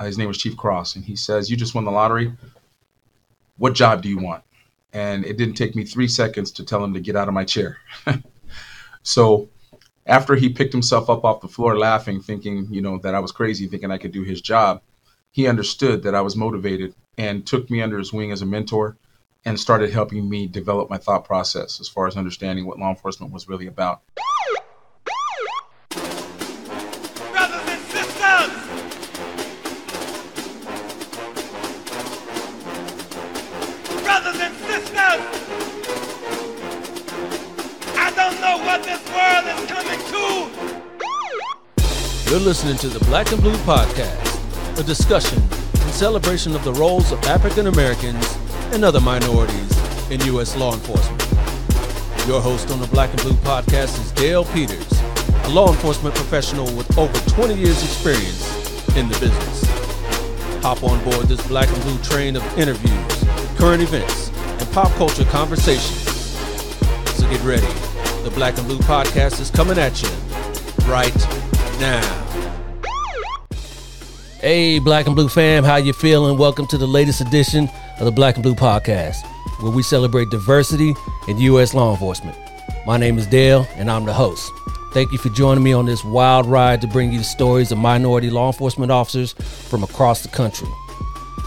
Uh, his name was Chief Cross, and he says, "You just won the lottery. What job do you want?" And it didn't take me three seconds to tell him to get out of my chair. so after he picked himself up off the floor laughing, thinking, you know, that I was crazy, thinking I could do his job, he understood that I was motivated and took me under his wing as a mentor and started helping me develop my thought process as far as understanding what law enforcement was really about. Listening to the Black and Blue Podcast, a discussion and celebration of the roles of African Americans and other minorities in U.S. law enforcement. Your host on the Black and Blue Podcast is Dale Peters, a law enforcement professional with over 20 years' experience in the business. Hop on board this Black and Blue train of interviews, current events, and pop culture conversations. So get ready. The Black and Blue Podcast is coming at you right now. Hey, Black and Blue fam, how you feeling? Welcome to the latest edition of the Black and Blue Podcast, where we celebrate diversity in U.S. law enforcement. My name is Dale, and I'm the host. Thank you for joining me on this wild ride to bring you the stories of minority law enforcement officers from across the country.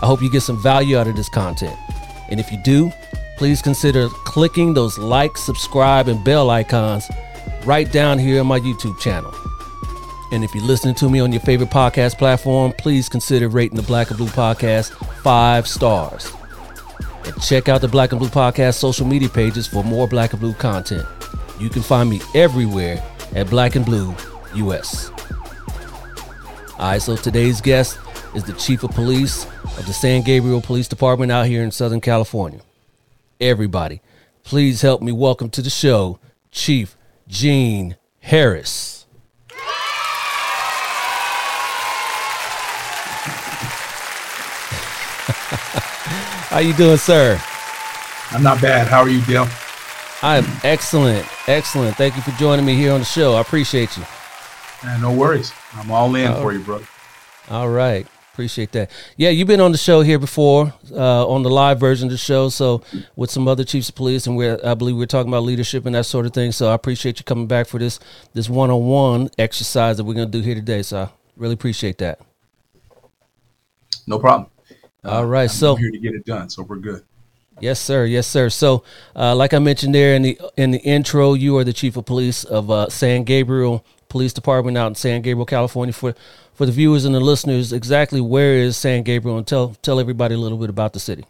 I hope you get some value out of this content. And if you do, please consider clicking those like, subscribe, and bell icons right down here on my YouTube channel. And if you're listening to me on your favorite podcast platform, please consider rating the Black and Blue Podcast five stars. And check out the Black and Blue Podcast social media pages for more Black and Blue content. You can find me everywhere at Black and Blue US. All right, so today's guest is the Chief of Police of the San Gabriel Police Department out here in Southern California. Everybody, please help me welcome to the show Chief Gene Harris. How you doing, sir? I'm not bad. How are you, Dale? I am excellent, excellent. Thank you for joining me here on the show. I appreciate you. Man, no worries. I'm all in for you, brother. All right. Appreciate that. Yeah, you've been on the show here before, uh, on the live version of the show. So with some other chiefs of police, and we're I believe we're talking about leadership and that sort of thing. So I appreciate you coming back for this this one on one exercise that we're gonna do here today. So I really appreciate that. No problem. All right, I'm so here to get it done, so we're good. Yes, sir. Yes, sir. So, uh, like I mentioned there in the in the intro, you are the chief of police of uh, San Gabriel Police Department out in San Gabriel, California. For for the viewers and the listeners, exactly where is San Gabriel, and tell tell everybody a little bit about the city.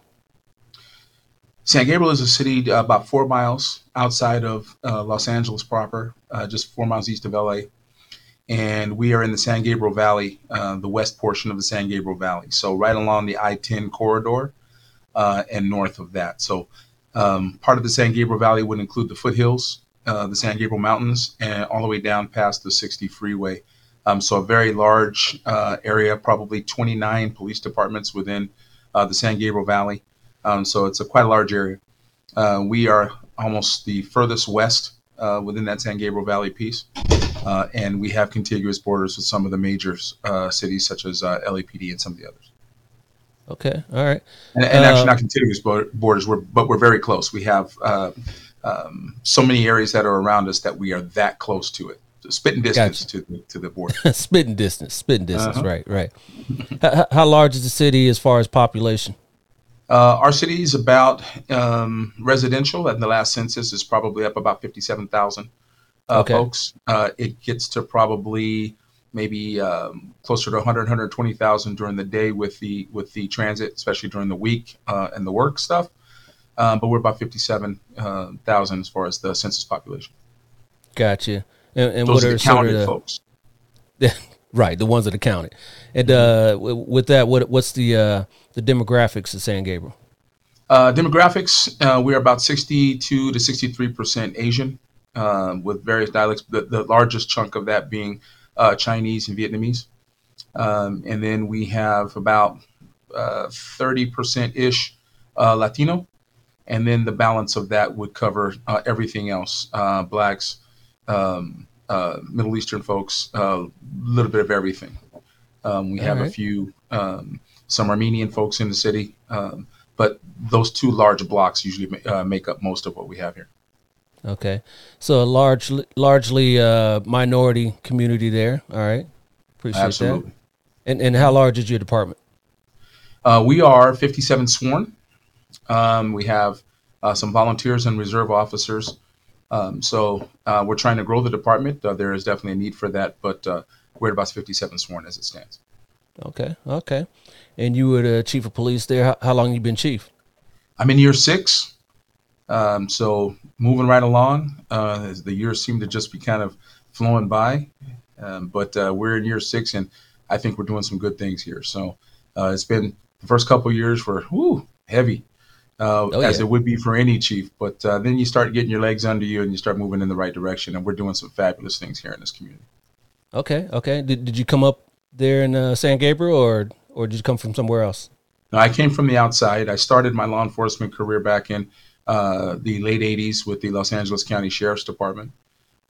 San Gabriel is a city uh, about four miles outside of uh, Los Angeles proper, uh, just four miles east of LA and we are in the San Gabriel Valley, uh, the west portion of the San Gabriel Valley. So right along the I-10 corridor uh, and north of that. So um, part of the San Gabriel Valley would include the foothills, uh, the San Gabriel Mountains, and all the way down past the 60 freeway. Um, so a very large uh, area, probably 29 police departments within uh, the San Gabriel Valley. Um, so it's a quite a large area. Uh, we are almost the furthest west within that San Gabriel Valley piece. Uh, and we have contiguous borders with some of the major uh, cities, such as uh, LAPD and some of the others. Okay, all right. And, and actually, not contiguous borders, we're, but we're very close. We have um, so many areas that are around us that we are that close to it. So spitting distance gotcha. to the to the border. spitting distance, spitting distance. Uh-huh. Right, right. how, how, large is the city as far as population? Uh, our city is about um, residential, and the last census is probably up about fifty-seven thousand uh, okay. folks. Uh, it gets to probably maybe um, closer to 100, 120,000 during the day with the with the transit, especially during the week uh, and the work stuff. Um, but we're about 57,000 uh, as far as the census population. Gotcha. And, and Those what are, are the counted sort of folks. right, the ones that are counted. And uh, with that, what what's the uh, the demographics of San Gabriel? Uh, demographics, uh, we're about 62 to 63 percent Asian um, with various dialects, the, the largest chunk of that being uh, Chinese and Vietnamese. Um, and then we have about uh, 30% ish uh, Latino. And then the balance of that would cover uh, everything else uh, blacks, um, uh, Middle Eastern folks, a little bit of everything. Um, we All have right. a few um, some Armenian folks in the city. Um, but those two large blocks usually uh, make up most of what we have here. Okay, so a large, largely uh, minority community there. All right, appreciate Absolutely. that. And and how large is your department? Uh, we are 57 sworn. Um, we have uh, some volunteers and reserve officers. Um, so uh, we're trying to grow the department. Uh, there is definitely a need for that, but uh, we're at about 57 sworn as it stands. Okay, okay. And you were the chief of police there. How, how long you been chief? I'm in year six, um, so moving right along. Uh, as the years seem to just be kind of flowing by, um, but uh, we're in year six, and I think we're doing some good things here. So uh, it's been the first couple years were whoo, heavy, uh, Oh, as it would be for any chief. But uh, then you start getting your legs under you, and you start moving in the right direction. And we're doing some fabulous things here in this community. Okay, okay. Did did you come up there in uh, San Gabriel, or or did you come from somewhere else? Now, I came from the outside. I started my law enforcement career back in uh, the late 80s with the Los Angeles County Sheriff's Department.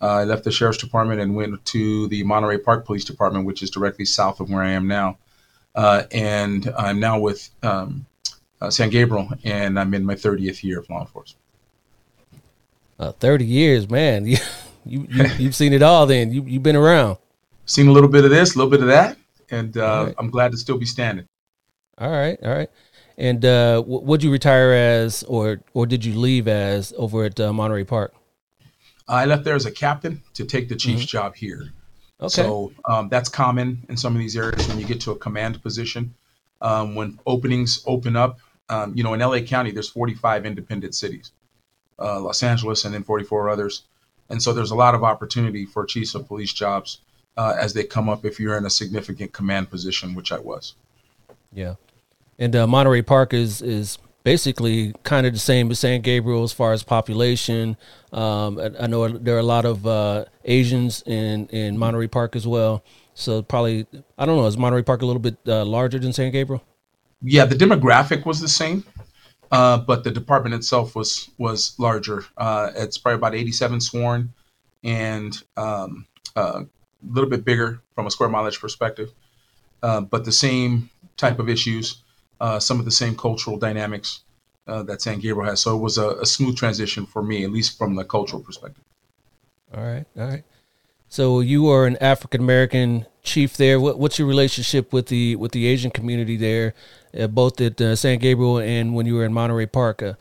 Uh, I left the Sheriff's Department and went to the Monterey Park Police Department, which is directly south of where I am now. Uh, and I'm now with um, uh, San Gabriel, and I'm in my 30th year of law enforcement. Uh, Thirty years, man. You you, you you've seen it all. Then you you've been around. Seen a little bit of this, a little bit of that, and uh, right. I'm glad to still be standing. All right, all right. And uh, what'd you retire as, or or did you leave as over at uh, Monterey Park? I left there as a captain to take the chief's job here. Okay. So um, that's common in some of these areas when you get to a command position. Um, when openings open up, um, you know, in LA County, there's 45 independent cities, uh, Los Angeles, and then 44 others. And so there's a lot of opportunity for chiefs of police jobs uh, as they come up if you're in a significant command position, which I was. Yeah, and uh, Monterey Park is is basically kind of the same as San Gabriel as far as population. Um, I, I know there are a lot of uh, Asians in in Monterey Park as well. So probably I don't know. Is Monterey Park a little bit uh, larger than San Gabriel? Yeah, the demographic was the same, uh, but the department itself was was larger. Uh, it's probably about 87 sworn, and um, uh, a little bit bigger from a square mileage perspective, uh, but the same type of issues, uh, some of the same cultural dynamics uh, that San Gabriel has. So it was a, a smooth transition for me, at least from the cultural perspective. All right, all right. So you are an African American chief there. What, what's your relationship with the with the Asian community there, uh, both at uh, San Gabriel and when you were in Monterey Park? Uh,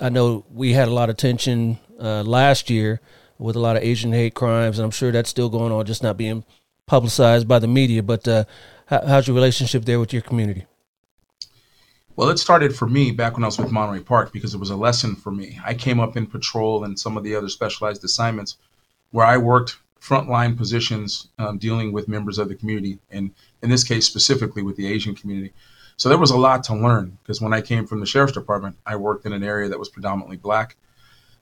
I know we had a lot of tension uh, last year with a lot of Asian hate crimes, and I'm sure that's still going on, just not being publicized by the media. But uh, how, how's your relationship there with your community? Well, it started for me back when I was with Monterey Park because it was a lesson for me. I came up in patrol and some of the other specialized assignments where I worked frontline positions um, dealing with members of the community, and in this case, specifically with the Asian community. So there was a lot to learn because when I came from the sheriff's department, I worked in an area that was predominantly black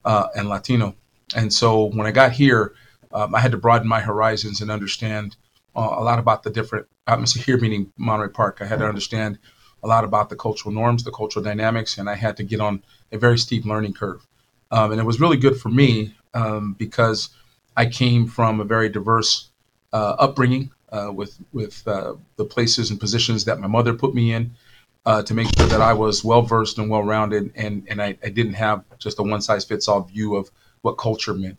uh, and Latino. And so when I got here, um, I had to broaden my horizons and understand uh, a lot about the different here, meaning Monterey Park. I had to understand a lot about the cultural norms, the cultural dynamics, and I had to get on a very steep learning curve. Um, and it was really good for me um, because I came from a very diverse uh, upbringing uh, with with uh, the places and positions that my mother put me in uh, to make sure that I was well versed and well rounded, and and I, I didn't have just a one size fits all view of what culture meant.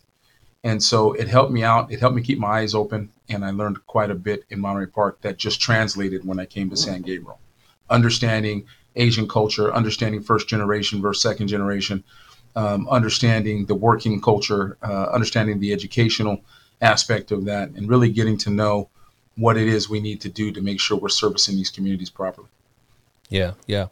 And so it helped me out. It helped me keep my eyes open, and I learned quite a bit in Monterey Park that just translated when I came to San Gabriel. Understanding Asian culture, understanding first generation versus second generation, um, understanding the working culture, uh, understanding the educational aspect of that, and really getting to know what it is we need to do to make sure we're servicing these communities properly. Yeah, yeah,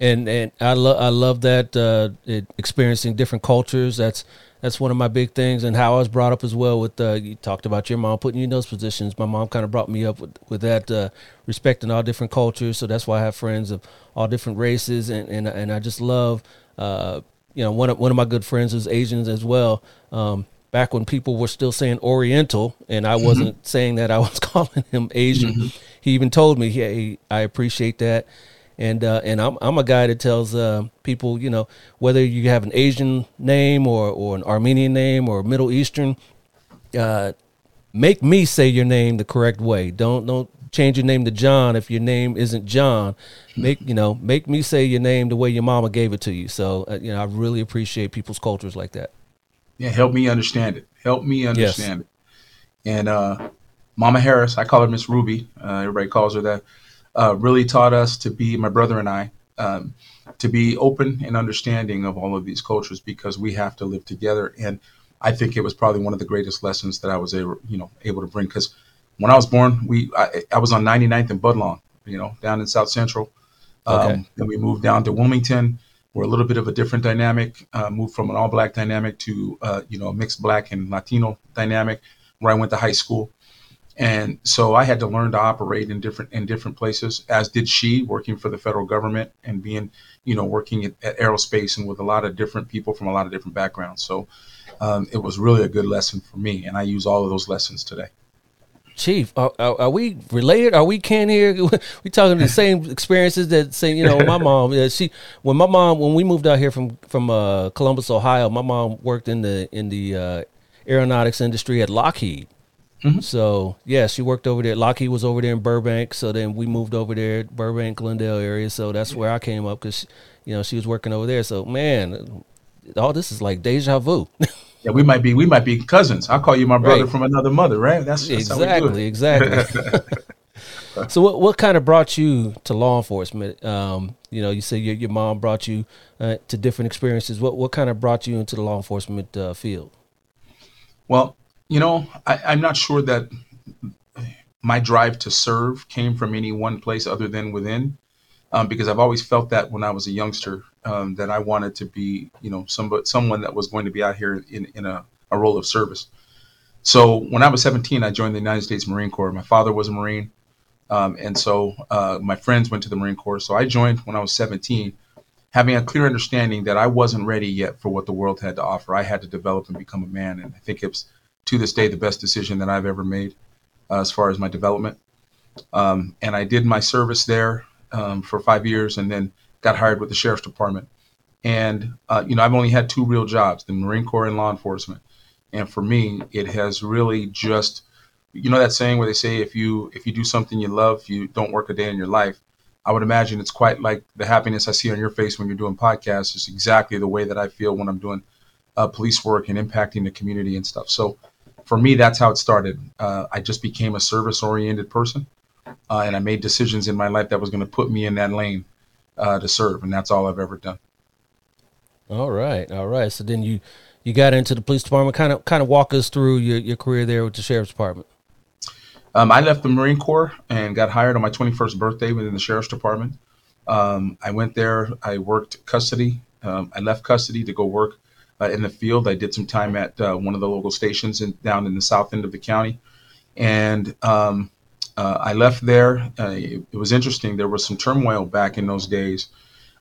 and and I love I love that uh, it, experiencing different cultures. That's that's one of my big things, and how I was brought up as well. With uh, you talked about your mom putting you in those positions. My mom kind of brought me up with with that uh, respecting all different cultures. So that's why I have friends of all different races, and and and I just love. Uh, you know, one of one of my good friends is Asians as well. Um, back when people were still saying Oriental, and I wasn't saying that, I was calling him Asian. He even told me, "Hey, I appreciate that." And uh, and I'm I'm a guy that tells uh, people, you know, whether you have an Asian name or or an Armenian name or Middle Eastern, uh, make me say your name the correct way. Don't don't change your name to John if your name isn't John. Make you know, make me say your name the way your mama gave it to you. So uh, you know, I really appreciate people's cultures like that. Yeah, help me understand it. Help me understand yes. it. And uh, Mama Harris, I call her Miss Ruby. Uh, everybody calls her that. Uh, really taught us to be my brother and I um, to be open and understanding of all of these cultures because we have to live together. And I think it was probably one of the greatest lessons that I was able, you know, able to bring. Because when I was born, we I, I, was on 99th and Budlong, you know, down in South Central. Um, okay. Then we moved down to Wilmington. We're a little bit of a different dynamic. Uh, moved from an all-black dynamic to uh, you know a mixed black and Latino dynamic, where I went to high school. And so I had to learn to operate in different in different places, as did she, working for the federal government and being, you know, working at, at aerospace and with a lot of different people from a lot of different backgrounds. So um, it was really a good lesson for me, and I use all of those lessons today. Chief, are, are, are, we related? Are we can here? we talking the same experiences that same. You know, my mom. Yeah, she when my mom when we moved out here from from uh, Columbus, Ohio. My mom worked in the in the uh, aeronautics industry at Lockheed. Mm-hmm. So yeah, she worked over there. Lockheed was over there in Burbank. So then we moved over there, Burbank, Glendale area. So that's where I came up because you know she was working over there. So man, all this is like deja vu. Yeah, we might be we might be cousins. I'll call you my brother right. from another mother, right? That's, that's exactly exactly. so what what kind of brought you to law enforcement? Um, you know, you say your your mom brought you uh, to different experiences. What what kind of brought you into the law enforcement uh, field? Well, you know, I, I'm not sure that my drive to serve came from any one place other than within um, because I've always felt that when I was a youngster um, that I wanted to be, you know, somebody, someone that was going to be out here in, in a, a role of service. So when I was 17, I joined the United States Marine Corps. My father was a Marine, um, and so uh, my friends went to the Marine Corps. So I joined when I was 17, having a clear understanding that I wasn't ready yet for what the world had to offer. I had to develop and become a man, and I think it's to this day the best decision that I've ever made uh, as far as my development. Um, and I did my service there um, for five years and then got hired with the sheriff's department. And, uh, you know, I've only had two real jobs the Marine Corps and law enforcement. And for me, it has really just, you know, that saying where they say if you if you do something you love, you don't work a day in your life. I would imagine it's quite like the happiness I see on your face when you're doing podcasts is exactly the way that I feel when I'm doing uh, police work and impacting the community and stuff. So for me, that's how it started. Uh, I just became a service oriented person uh, and I made decisions in my life that was going to put me in that lane uh, to serve, and that's all I've ever done. All right, all right. So then you you got into the police department. Kind of kind of walk us through your, your career there with the sheriff's department. Um, I left the Marine Corps and got hired on my 21st birthday within the sheriff's department. Um, I went there. I worked custody. Um, I left custody to go work uh, in the field. I did some time at uh, one of the local stations in, down in the south end of the county, and um, uh, I left there. Uh, it, it, was interesting. There was some turmoil back in those days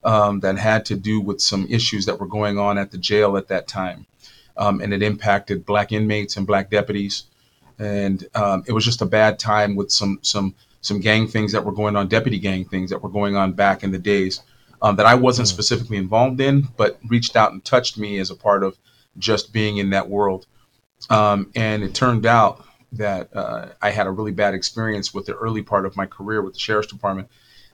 um, that had to do with some issues that were going on at the jail at that time. Um, and it impacted black inmates and black deputies. And um, it was just a bad time with some some some gang things that were going on, deputy gang things that were going on back in the days um, that I wasn't mm. specifically involved in, but reached out and touched me as a part of just being in that world. Um, and it turned out that uh, I had a really bad experience with the early part of my career with the sheriff's department.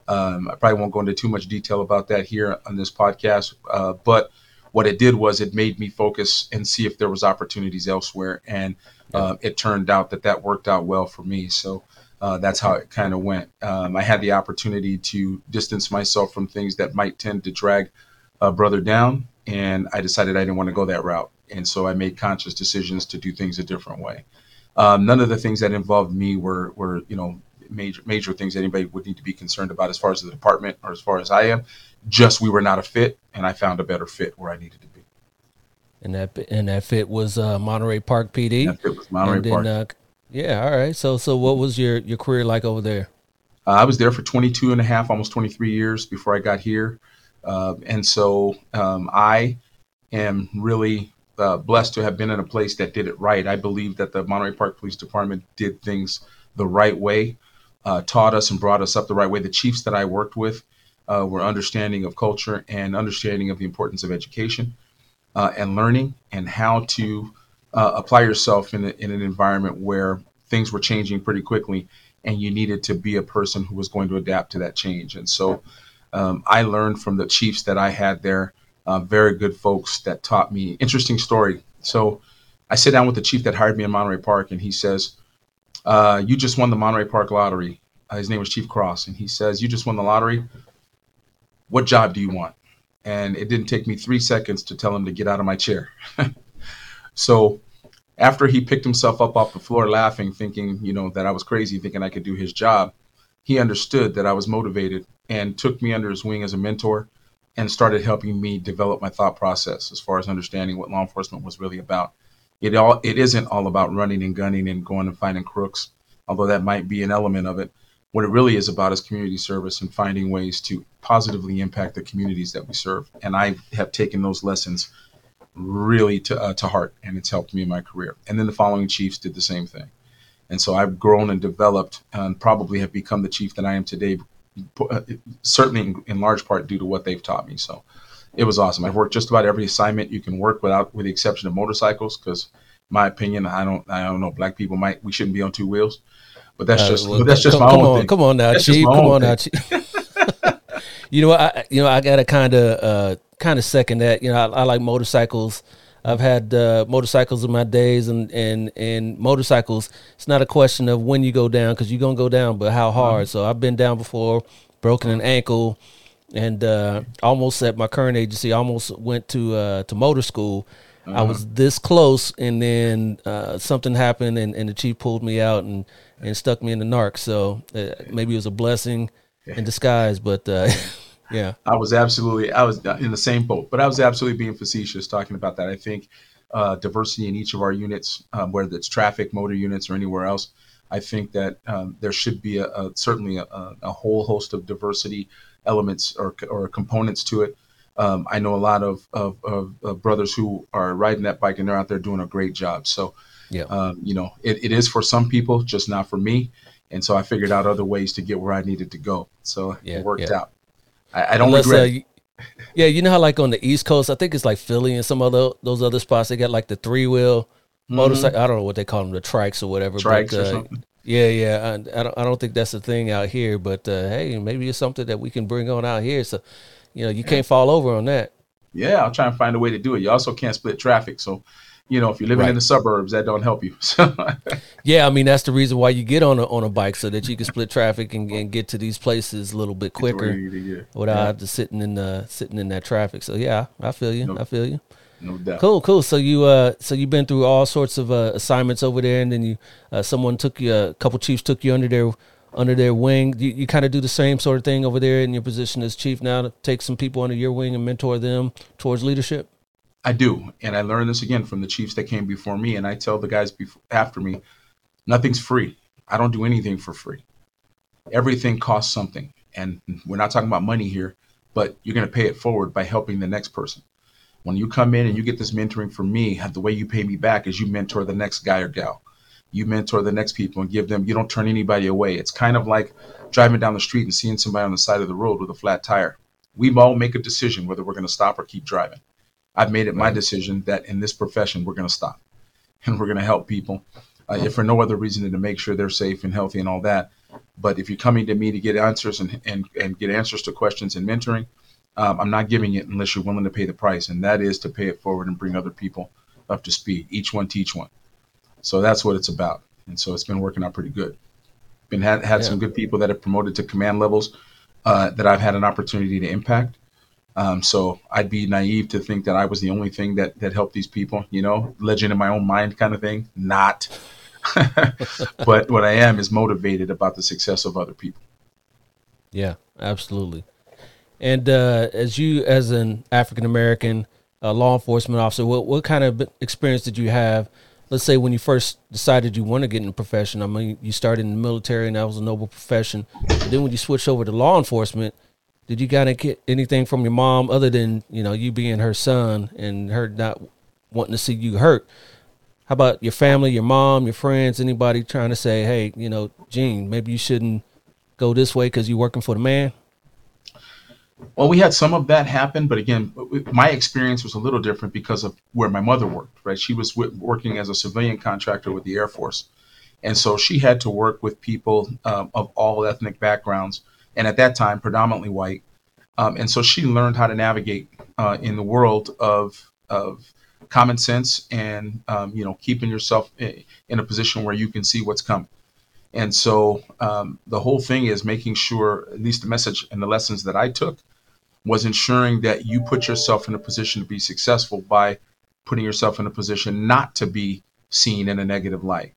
Um, I probably won't go into too much detail about that here on this podcast, uh, but what it did was it made me focus and see if there was opportunities elsewhere, and uh, it turned out that that worked out well for me. So uh, that's how it kind of went. Um, I had the opportunity to distance myself from things that might tend to drag a brother down, and I decided I didn't want to go that route, and so I made conscious decisions to do things a different way. Um, none of the things that involved me were were you know major major things anybody would need to be concerned about as far as the department or as far as I am. Just we were not a fit, and I found a better fit where I needed to be. And that and that fit was uh, Monterey Park PD. That fit was Monterey then, Park. Uh, yeah, all right. So so what was your your career like over there? Uh, I was there for 22 and a half, almost 23 years before I got here. Uh, and so um, I am really uh, blessed to have been in a place that did it right. I believe that the Monterey Park Police Department did things the right way, uh, taught us and brought us up the right way. The chiefs that I worked with uh, were understanding of culture and understanding of the importance of education uh, and learning and how to uh, apply yourself in, a, in an environment where things were changing pretty quickly and you needed to be a person who was going to adapt to that change. And so um, I learned from the chiefs that I had there, uh, very good folks that taught me. Interesting story. So I sit down with the chief that hired me in Monterey Park, and he says, uh, "You just won the Monterey Park lottery." Uh, his name was Chief Cross, and he says, "You just won the lottery. What job do you want?" And it didn't take me three seconds to tell him to get out of my chair. so after he picked himself up off the floor laughing, thinking, you know, that I was crazy, thinking I could do his job, he understood that I was motivated and took me under his wing as a mentor and started helping me develop my thought process as far as understanding what law enforcement was really about. It all it isn't all about running and gunning and going and finding crooks, although that might be an element of it. What it really is about is community service and finding ways to positively impact the communities that we serve. And I have taken those lessons really to, uh, to heart, and it's helped me in my career. And then the following chiefs did the same thing. And so I've grown and developed and probably have become the chief that I am today, uh, certainly in, in large part due to what they've taught me. So it was awesome. I've worked just about every assignment you can work without, with the exception of motorcycles, because my opinion, I don't, I don't know, black people might, we shouldn't be on two wheels, but that's uh, just, well, that's just come, my come own on, thing. Come on now, that's chief. Come on thing. now, chief. you know, I, you know, I got to kind of, uh, kind of second that. You know, I, I like motorcycles. I've had uh, motorcycles in my days, and, and and motorcycles. It's not a question of when you go down because you're gonna go down, but how hard. Mm-hmm. So I've been down before, broken an ankle, and uh, almost at my current agency, almost went to uh, to motor school. Uh-huh. I was this close, and then uh, something happened, and, and the chief pulled me out and, and stuck me in the narc. So uh, maybe it was a blessing in disguise, but uh, Yeah, I was absolutely I was in the same boat, but I was absolutely being facetious talking about that. I think uh, diversity in each of our units, um, whether it's traffic, motor units, or anywhere else, I think that um, there should be a, a certainly a, a, whole host of diversity elements or, or components to it. Um, I know a lot of, of, of, brothers who are riding that bike and they're out there doing a great job. So, yeah, um, you know, it, it is for some people, just not for me. And so I figured out other ways to get where I needed to go. So yeah, it worked yeah. out. I, I don't Unless, regret. Uh, yeah, you know how like on the East Coast, I think it's like Philly and some other those other spots. They got like the three wheel mm-hmm. motorcycle. I don't know what they call them, the trikes or whatever. Trikes but, uh, something. Yeah, yeah. I, I, don't. I don't think that's a thing out here. But uh, hey, maybe it's something that we can bring on out here. So, you know, you can't fall over on that. Yeah, I'll try and find a way to do it. You also can't split traffic, so you know, if you're living right. in the suburbs, that don't help you. yeah, I mean that's the reason why you get on a on a bike so that you can split traffic and, and get to these places a little bit quicker without yeah. sitting in the sitting in that traffic. So yeah, I feel you. No, I feel you. No doubt. Cool, cool. So you uh so you've been through all sorts of uh, assignments over there, and then you uh, someone took you a couple chiefs took you under their under their wing. You, you kind of do the same sort of thing over there in your position as chief now to take some people under your wing and mentor them towards leadership. I do, and I learned this again from the chiefs that came before me, and I tell the guys before, after me, nothing's free. I don't do anything for free. Everything costs something, and we're not talking about money here, but you're going to pay it forward by helping the next person. When you come in and you get this mentoring from me, the way you pay me back is you mentor the next guy or gal. You mentor the next people and give them. You don't turn anybody away. It's kind of like driving down the street and seeing somebody on the side of the road with a flat tire. We all make a decision whether we're going to stop or keep driving. I've made it my decision that in this profession we're going to stop and we're going to help people, uh, if for no other reason than to make sure they're safe and healthy and all that. But if you're coming to me to get answers and and, and get answers to questions and mentoring, um, I'm not giving it unless you're willing to pay the price, and that is to pay it forward and bring other people up to speed. Each one teach one. So that's what it's about, and so it's been working out pretty good. Been had had yeah. some good people that have promoted to command levels uh, that I've had an opportunity to impact um, so I'd be naive to think that I was the only thing that that helped these people. You know, legend in my own mind kind of thing. Not. but what I am is motivated about the success of other people. Yeah, absolutely. And uh, as you, as an African American uh, law enforcement officer, what what kind of experience did you have? Let's say when you first decided you want to get in the profession. I mean, you started in the military, and that was a noble profession. But then when you switched over to law enforcement, did you kind of get anything from your mom other than you know you being her son and her not wanting to see you hurt? How about your family, your mom, your friends, anybody trying to say, hey, you know, Gene, maybe you shouldn't go this way because you're working for the man? Well, we had some of that happen, but again, my experience was a little different because of where my mother worked. Right, she was working as a civilian contractor with the Air Force, And so she had to work with people um, of all ethnic backgrounds, and at that time, predominantly white. Um, and so she learned how to navigate uh, in the world of of common sense and um, you know keeping yourself in a position where you can see what's coming. And so um, the whole thing is making sure, at least the message and the lessons that I took, was ensuring that you put yourself in a position to be successful by putting yourself in a position not to be seen in a negative light.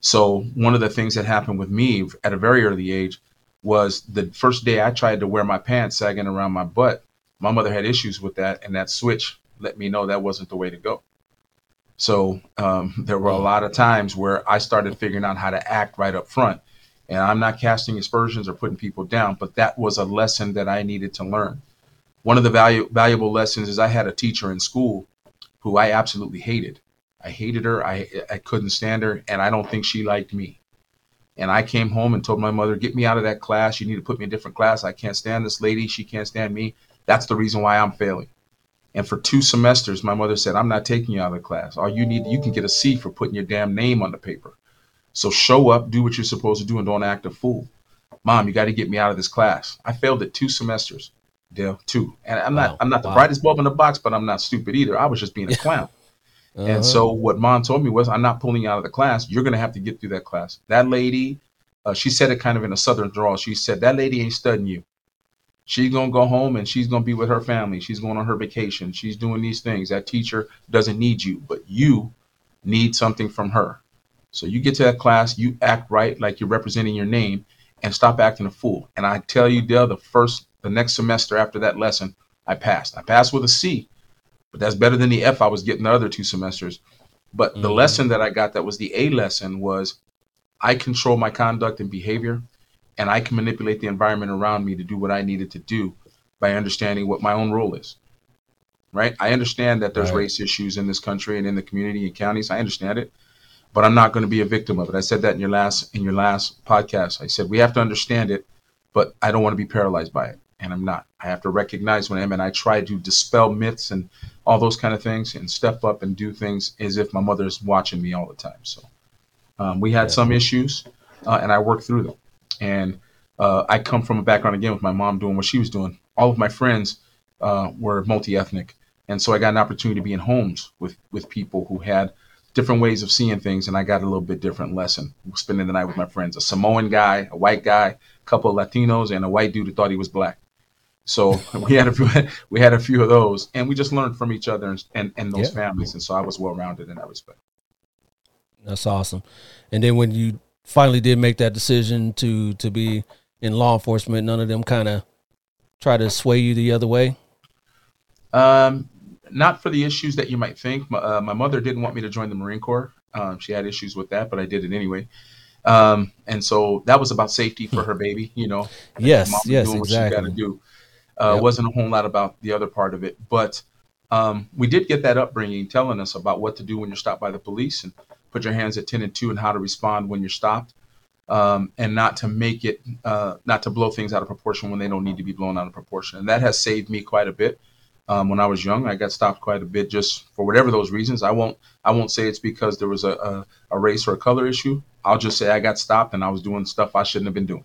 So one of the things that happened with me at a very early age was the first day I tried to wear my pants sagging around my butt. My mother had issues with that, and that switch let me know that wasn't the way to go. So um, there were a lot of times where I started figuring out how to act right up front. And I'm not casting aspersions or putting people down, but that was a lesson that I needed to learn. One of the value, valuable lessons is I had a teacher in school who I absolutely hated. I hated her. I, I couldn't stand her. And I don't think she liked me. And I came home and told my mother, get me out of that class. You need to put me in a different class. I can't stand this lady. She can't stand me. That's the reason why I'm failing. And for two semesters, my mother said, I'm not taking you out of the class. All you need, you can get a C for putting your damn name on the paper. So show up, do what you're supposed to do, and don't act a fool. Mom, you got to get me out of this class. I failed it two semesters, Dale, two. And I'm not. I'm not the wow. brightest bulb in the box, but I'm not stupid either. I was just being a clown. Uh-huh. And so what mom told me was, I'm not pulling you out of the class. You're going to have to get through that class. That lady, uh, she said it kind of in a southern drawl. She said, that lady ain't studying you. She's gonna go home and she's gonna be with her family. She's going on her vacation. She's doing these things. That teacher doesn't need you, but you need something from her. So you get to that class, you act right like you're representing your name, and stop acting a fool. And I tell you, Dale, the first, the next semester after that lesson, I passed. I passed with a C, but that's better than the F I was getting the other two semesters. But mm-hmm. the lesson that I got that was the A lesson was I control my conduct and behavior and I can manipulate the environment around me to do what I needed to do by understanding what my own role is. Right? I understand that there's right. race issues in this country and in the community and counties. I understand it, but I'm not going to be a victim of it. I said that in your last in your last podcast. I said we have to understand it, but I don't want to be paralyzed by it, and I'm not. I have to recognize when I am, and I try to dispel myths and all those kind of things, and step up and do things as if my mother's watching me all the time. So um, we had yeah. some issues, uh, and I worked through them. And uh, I come from a background again with my mom doing what she was doing. All of my friends uh, were multi ethnic. And so I got an opportunity to be in homes with, with people who had different ways of seeing things. And I got a little bit different lesson spending the night with my friends a Samoan guy, a white guy, a couple of Latinos, and a white dude who thought he was black. So we had a few, we had a few of those, and we just learned from each other and, and, and those yeah. families. And so I was well rounded in that respect. That's awesome. And then when you finally did make that decision to to be in law enforcement, none of them kind of try to sway you the other way? Um, not for the issues that you might think. My, uh, my mother didn't want me to join the Marine Corps. Um, she had issues with that, but I did it anyway. Um, and so that was about safety for her baby, you know. Yes, yes, exactly. What she got to do. Uh, yep. Wasn't a whole lot about the other part of it, but um, we did get that upbringing telling us about what to do when you're stopped by the police and put your hands at 10 and 2 and how to respond when you're stopped um, and not to make it uh, not to blow things out of proportion when they don't need to be blown out of proportion. And that has saved me quite a bit. Um, when i was young i got stopped quite a bit just for whatever those reasons. I won't i won't say it's because there was a, a, a race or a color issue. I'll just say i got stopped and i was doing stuff i shouldn't have been doing.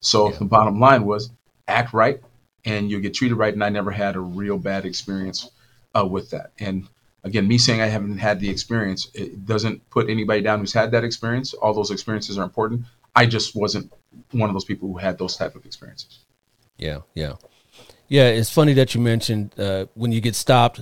So yeah. the bottom line was act right and you'll get treated right and i never had a real bad experience uh, with that and again, me saying I haven't had the experience, it doesn't put anybody down who's had that experience. All those experiences are important. I just wasn't one of those people who had those type of experiences. Yeah, yeah, yeah. It's funny that you mentioned uh, when you get stopped.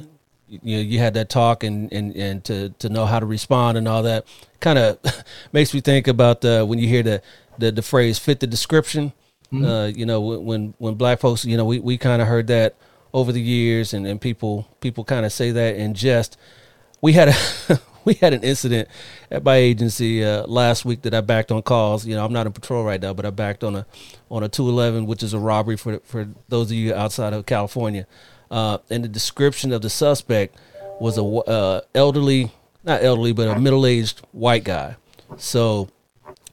You know, you had that talk and and and to to know how to respond and all that kind of makes me think about uh, when you hear the the, the phrase "fit the description." Mm-hmm. Uh, you know, when when black folks, you know, we we kind of heard that over the years, and, and people people kind of say that in jest. We had a we had an incident at my agency uh, last week that I backed on calls. You know, I'm not in patrol right now, but I backed on a on a 211, which is a robbery for for those of you outside of California. Uh, and the description of the suspect was a uh, elderly, not elderly, but a middle aged white guy. So,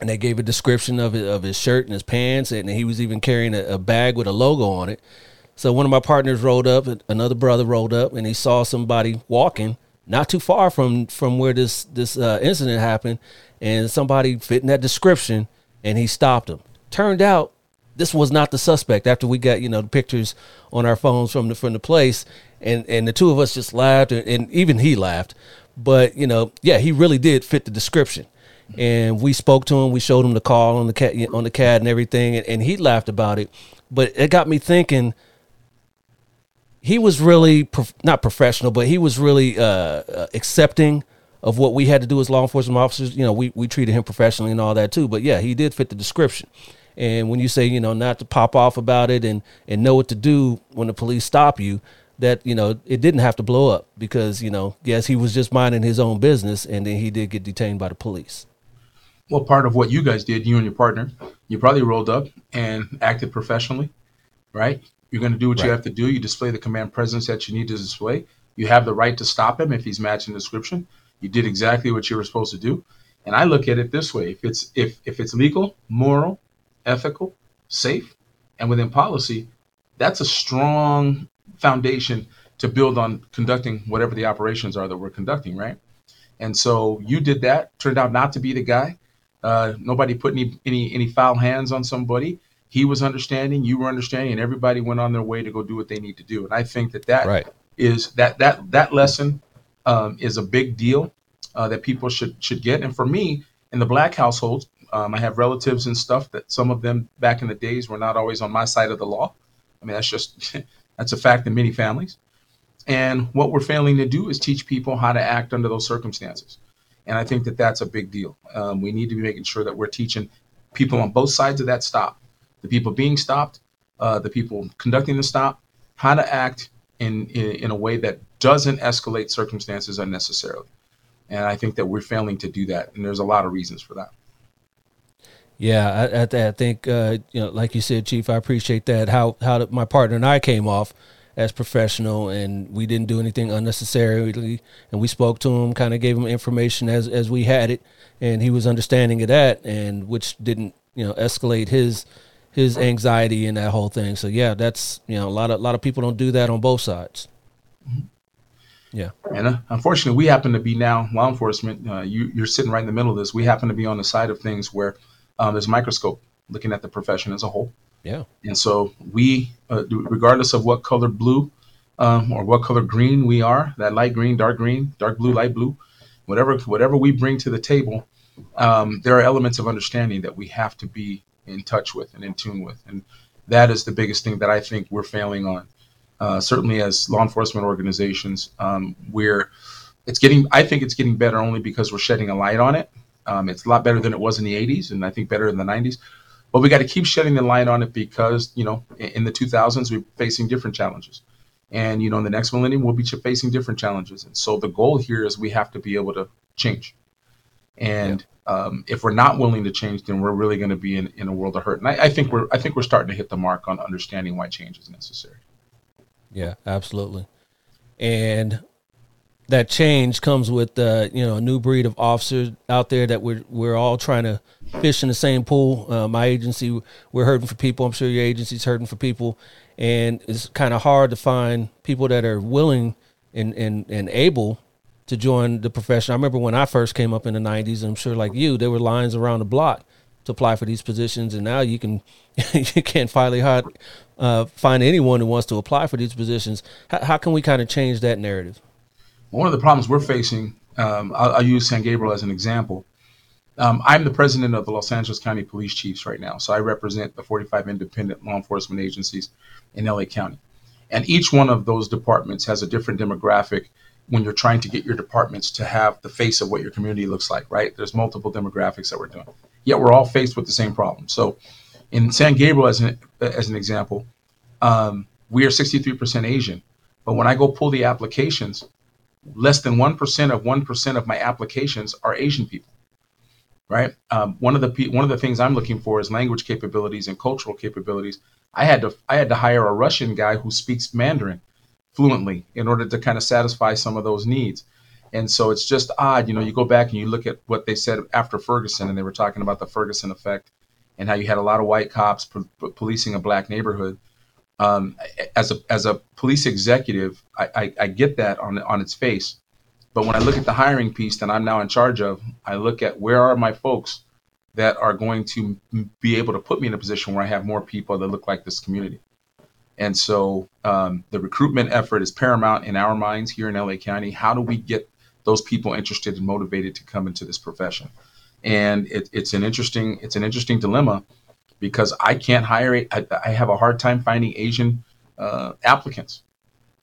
and they gave a description of of his shirt and his pants, and he was even carrying a, a bag with a logo on it. So one of my partners rolled up, another brother rolled up, and he saw somebody walking not too far from from where this this uh, incident happened, and somebody fitting that description, and he stopped him. Turned out this was not the suspect. After we got you know the pictures on our phones from the from the place, and and the two of us just laughed, and, and even he laughed. But you know, yeah, he really did fit the description. And we spoke to him. We showed him the call on the cat on the CAD and everything, and, and he laughed about it. But it got me thinking he was really prof- not professional, but he was really uh, uh, accepting of what we had to do as law enforcement officers. You know, we we treated him professionally and all that too. But yeah, he did fit the description. And when you say you know not to pop off about it and and know what to do when the police stop you, that you know it didn't have to blow up because you know yes he was just minding his own business and then he did get detained by the police. Well, part of what you guys did, you and your partner, you probably rolled up and acted professionally, right? You're going to do what right. you have to do. You display the command presence that you need to display. You have the right to stop him if he's matching the description. You did exactly what you were supposed to do. And I look at it this way: if it's if if it's legal, moral, ethical, safe, and within policy, that's a strong foundation to build on conducting whatever the operations are that we're conducting, right? And so you did that. Turned out not to be the guy. Uh, nobody put any any any foul hands on somebody he was understanding, you were understanding, and everybody went on their way to go do what they need to do. And I think that that right. is that that that lesson um, is a big deal uh, that people should should get. And for me, in the black households, um, I have relatives and stuff that some of them back in the days were not always on my side of the law. I mean, that's just that's a fact in many families. And what we're failing to do is teach people how to act under those circumstances. And I think that that's a big deal. Um, we need to be making sure that we're teaching people on both sides of that stop the people being stopped, uh, the people conducting the stop, how to act in, in, in a way that doesn't escalate circumstances unnecessarily. And I think that we're failing to do that, and there's a lot of reasons for that. Yeah, I, I, I think uh, you know, like you said, Chief, I appreciate that. How how my partner and I came off as professional, and we didn't do anything unnecessarily, and we spoke to him, kind of gave him information as as we had it, and he was understanding of that, and which didn't you know escalate his his anxiety and that whole thing. So yeah, that's you know a lot of a lot of people don't do that on both sides. Mm-hmm. Yeah, and uh, unfortunately, we happen to be now law enforcement. Uh, you, you're sitting right in the middle of this. We happen to be on the side of things where um, there's a microscope looking at the profession as a whole. Yeah, and so we, uh, regardless of what color blue um, or what color green we are, that light green, dark green, dark blue, light blue, whatever whatever we bring to the table, um, there are elements of understanding that we have to be in touch with and in tune with. And that is the biggest thing that I think we're failing on. Uh, certainly, as law enforcement organizations, um, we're it's getting. I think it's getting better only because we're shedding a light on it. Um, it's a lot better than it was in the 80s, and I think better in the 90s. But we got to keep shedding the light on it because you know in the 2000s we're facing different challenges, and you know in the next millennium we'll be facing different challenges. And so the goal here is we have to be able to change. And um, if we're not willing to change, then we're really going to be in, in a world of hurt. And I, I, think we're I think we're starting to hit the mark on understanding why change is necessary. Yeah, absolutely. And that change comes with uh, you know a new breed of officers out there that we're we're all trying to fish in the same pool. Uh, my agency, we're hurting for people. I'm sure your agency's hurting for people, and it's kind of hard to find people that are willing and and and able to join the profession. I remember when I first came up in the '90s. I'm sure, like you, there were lines around the block to apply for these positions, and now you can you can't finally uh, find anyone who wants to apply for these positions. How, can we kind of change that narrative? One of the problems we're facing, um, I'll, I'll, use San Gabriel as an example. Um, I'm the president of the Los Angeles County Police Chiefs right now, so I represent the 45 independent law enforcement agencies in LA County, and each one of those departments has a different demographic when you're trying to get your departments to have the face of what your community looks like, right? There's multiple demographics that we're doing. Yet we're all faced with the same problem. So in San Gabriel, as an, as an example, um, we are 63% Asian. But when I go pull the applications, less than 1% of 1% of my applications are Asian people, right? Um, one of the one of the things I'm looking for is language capabilities and cultural capabilities. I had to I had to hire a Russian guy who speaks Mandarin fluently in order to kind of satisfy some of those needs. And so it's just odd, you know, you go back and you look at what they said after Ferguson, and they were talking about the Ferguson effect and how you had a lot of white cops po- policing a black neighborhood. Um, as a as a police executive, I, I, I, get that on on its face, But when I look at the hiring piece that I'm now in charge of, I look at where are my folks that are going to be able to put me in a position where I have more people that look like this community. And so um, the recruitment effort is paramount in our minds here in LA County. How do we get those people interested and motivated to come into this profession? And it, it's an interesting it's an interesting dilemma because I can't hire. A, I, I have a hard time finding Asian uh, applicants.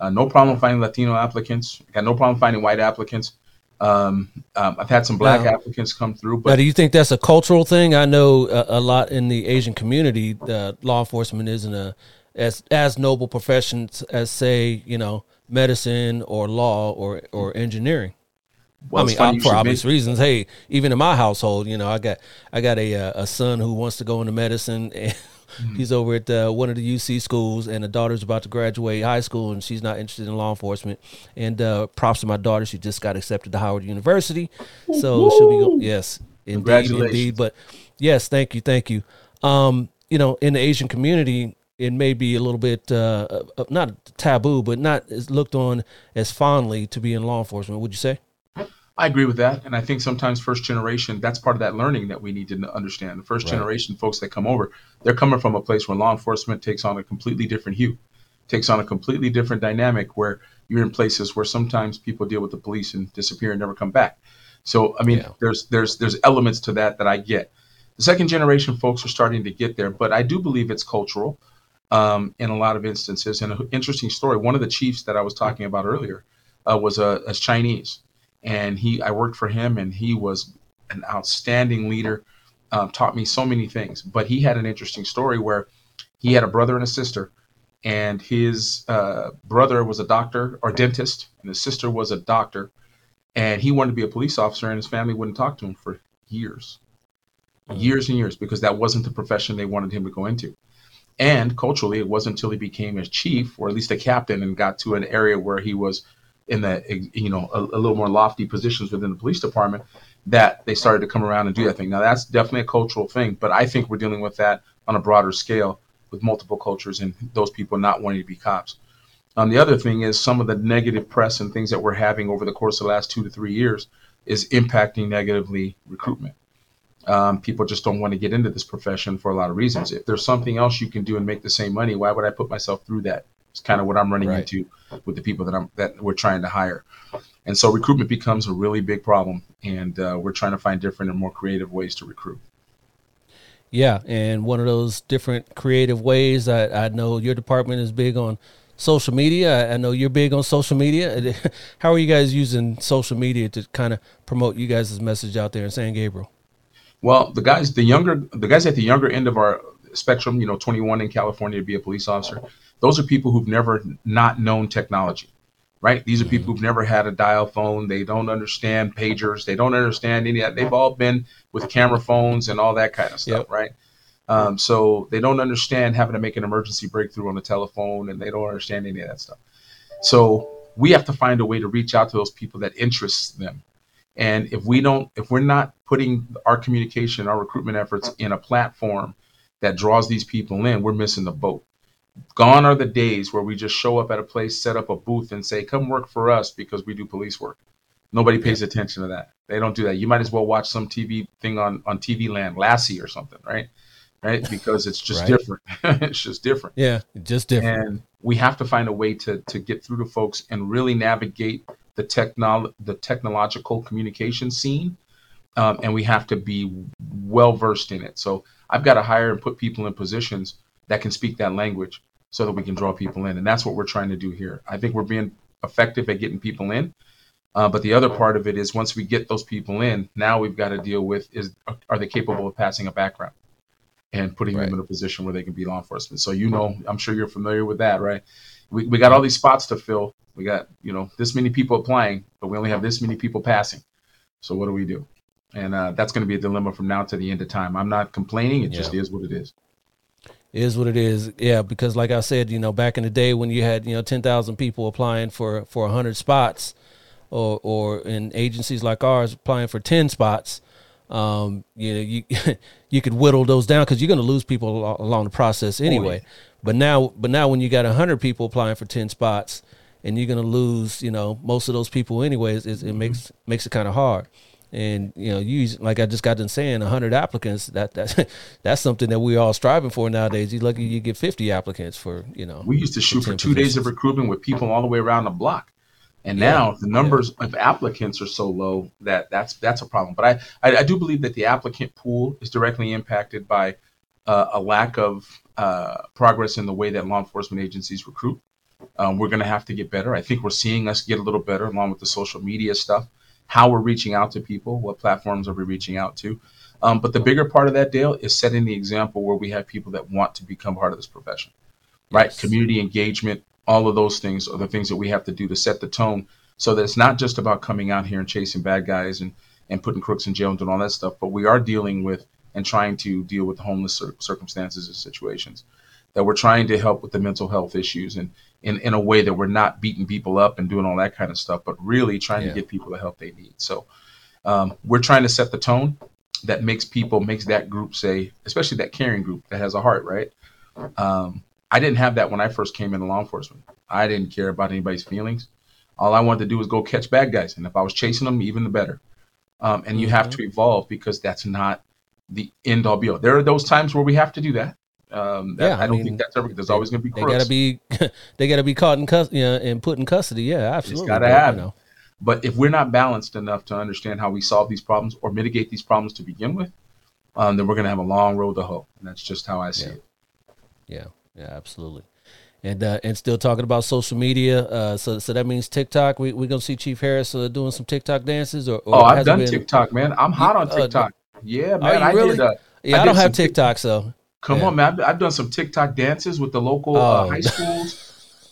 Uh, no problem finding Latino applicants. I got no problem finding white applicants. Um, um, I've had some black Now- applicants come through, But do you think that's a cultural thing? I know a, a lot in the Asian community, uh, law enforcement isn't a as as noble professions as say you know medicine or law or or engineering. Well, I mean, for obvious reasons. Hey, even in my household, you know, I got I got a uh, a son who wants to go into medicine, and Mm-hmm. he's over at uh, one of the UC schools, and the daughter's about to graduate high school, and she's not interested in law enforcement. And uh, props to my daughter; she just got accepted to Howard University, so she'll be go- yes, indeed, indeed. But yes, thank you, thank you. Um, you know, in the Asian community, it may be a little bit uh, uh, not taboo, but not as looked on as fondly to be in law enforcement. Would you say? I agree with that, and I think sometimes first generation that's part of that learning that we need to understand. The first Right. generation folks that come over, they're coming from a place where law enforcement takes on a completely different hue, takes on a completely different dynamic where you're in places where sometimes people deal with the police and disappear and never come back. So I mean, Yeah. there's there's there's elements to that that I get. The second generation folks are starting to get there, but I do believe it's cultural um, in a lot of instances. And an interesting story: one of the chiefs that I was talking about earlier uh, was a, a Chinese, and he I worked for him, and he was an outstanding leader. Um, taught me so many things. But he had an interesting story where he had a brother and a sister, and his uh, brother was a doctor or dentist, and his sister was a doctor, and he wanted to be a police officer, and his family wouldn't talk to him for years, years and years, because that wasn't the profession they wanted him to go into. And culturally, it wasn't until he became a chief, or at least a captain, and got to an area where he was in the you know a, a little more lofty positions within the police department that they started to come around and do that thing. Now that's definitely a cultural thing, but I think we're dealing with that on a broader scale with multiple cultures and those people not wanting to be cops. Um, the other thing is some of the negative press and things that we're having over the course of the last two to three years is impacting negatively recruitment. Um, people just don't want to get into this profession for a lot of reasons. If there's something else you can do and make the same money, why would I put myself through that? It's kind of what I'm running Right. into with the people that I'm that we're trying to hire, and so recruitment becomes a really big problem, and uh, we're trying to find different and more creative ways to recruit. Yeah, and one of those different creative ways. I, I know your department is big on social media. I, I know you're big on social media. How are you guys using social media to kind of promote you guys' message out there in San Gabriel? Well, the guys, the younger, the guys at the younger end of our spectrum, you know, 21 in California to be a police officer, those are people who've never not known technology, right? These are people who've never had a dial phone. They don't understand pagers. They don't understand any of that. They've all been with camera phones and all that kind of stuff, Yep. right? Um, so they don't understand having to make an emergency breakthrough on the telephone, and they don't understand any of that stuff. So we have to find a way to reach out to those people that interests them. And if we don't, if we're not putting our communication, our recruitment efforts in a platform that draws these people in, we're missing the boat. Gone are the days where we just show up at a place, set up a booth, and say, "Come work for us because we do police work." Nobody pays attention to that. They don't do that. You might as well watch some TV thing on on TV Land, Lassie or something, right? Right? Because it's just Right. different. it's just different Yeah, just different. and we have to find a way to to get through to folks and really navigate the technol the technological communication scene um, and we have to be well versed in it so i've got to hire and put people in positions that can speak that language so that we can draw people in and that's what we're trying to do here i think we're being effective at getting people in uh, but the other part of it is once we get those people in now we've got to deal with is are they capable of passing a background and putting Right. them in a position where they can be law enforcement. So you know, I'm sure you're familiar with that, right? We, we got all these spots to fill. We got you know this many people applying, but we only have this many people passing. So what do we do? And uh, that's going to be a dilemma from now to the end of time. I'm not complaining; it just is what it is. Is what it is. Yeah, because like I said, you know, back in the day when you had you know ten thousand people applying for for hundred spots, or or in agencies like ours applying for ten spots, um, you know, you you could whittle those down because you're going to lose people along the process anyway. But now, but now when you got hundred people applying for ten spots, and you're gonna lose, you know, most of those people anyways. It, it Mm-hmm. makes makes it kind of hard. And you know, you like I just got done saying, hundred applicants. That that that's something that we're all striving for nowadays. You lucky you get fifty applicants for you know. We used to shoot for 10 two days of recruitment with people all the way around the block. And Yeah, now the numbers of applicants are so low that that's that's a problem. But I, I, I do believe that the applicant pool is directly impacted by uh, a lack of uh, progress in the way that law enforcement agencies recruit. Um, we're going to have to get better. I think we're seeing us get a little better along with the social media stuff, how we're reaching out to people, what platforms are we reaching out to. Um, but the bigger part of that, Dale, is setting the example where we have people that want to become part of this profession, right? Yes. Community engagement, all of those things are the things that we have to do to set the tone so that it's not just about coming out here and chasing bad guys and, and putting crooks in jail and doing all that stuff, but we are dealing with and trying to deal with the homeless circumstances and situations that we're trying to help with the mental health issues and in, in a way that we're not beating people up and doing all that kind of stuff, but really trying Yeah. to get people the help they need. So um, we're trying to set the tone that makes people, makes that group say, especially that caring group that has a heart, right? Um, I didn't have that when I first came into law enforcement. I didn't care about anybody's feelings. All I wanted to do was go catch bad guys. And if I was chasing them, even the better. Um, and you have Mhm. to evolve because that's not the end all be all. There are those times where we have to do that. Um, that- Yeah, I I don't mean, think that's ever. There's always going to be They gotta be, they gotta be caught in custody, you know, and put in custody. Yeah, absolutely. gotta but, you know, But if we're not balanced enough to understand how we solve these problems or mitigate these problems to begin with, um, then we're going to have a long road to hoe. And that's just how I see Yeah. it. Yeah, yeah, absolutely. And uh, and still talking about social media. Uh, so so that means TikTok. We we gonna see Chief Harris uh, doing some TikTok dances, or, or Oh, I've done been- TikTok, man. I'm hot on uh, TikTok. yeah, man. I really? did. Uh, Yeah, I I, don't have TikTok, so Come Yeah. on, man. I've, I've done some TikTok dances with the local uh, Oh. high schools.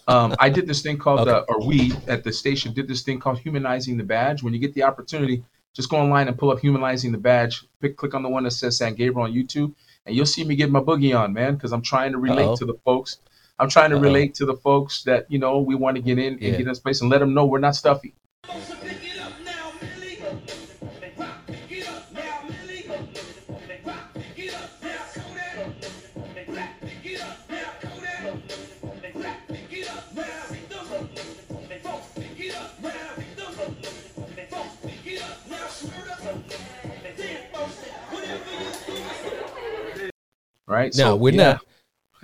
Um, I did this thing called, Okay. uh, or we at the station did this thing called humanizing the badge. When you get the opportunity, just go online and pull up humanizing the badge. Pick, click on the one that says San Gabriel on YouTube, and you'll see me get my boogie on, man, because I'm trying to relate Uh-oh. to the folks. I'm trying to Uh-oh. relate to the folks that you know we want to get in and Yeah. get in this place and let them know we're not stuffy. Right? no, So, we're yeah. not.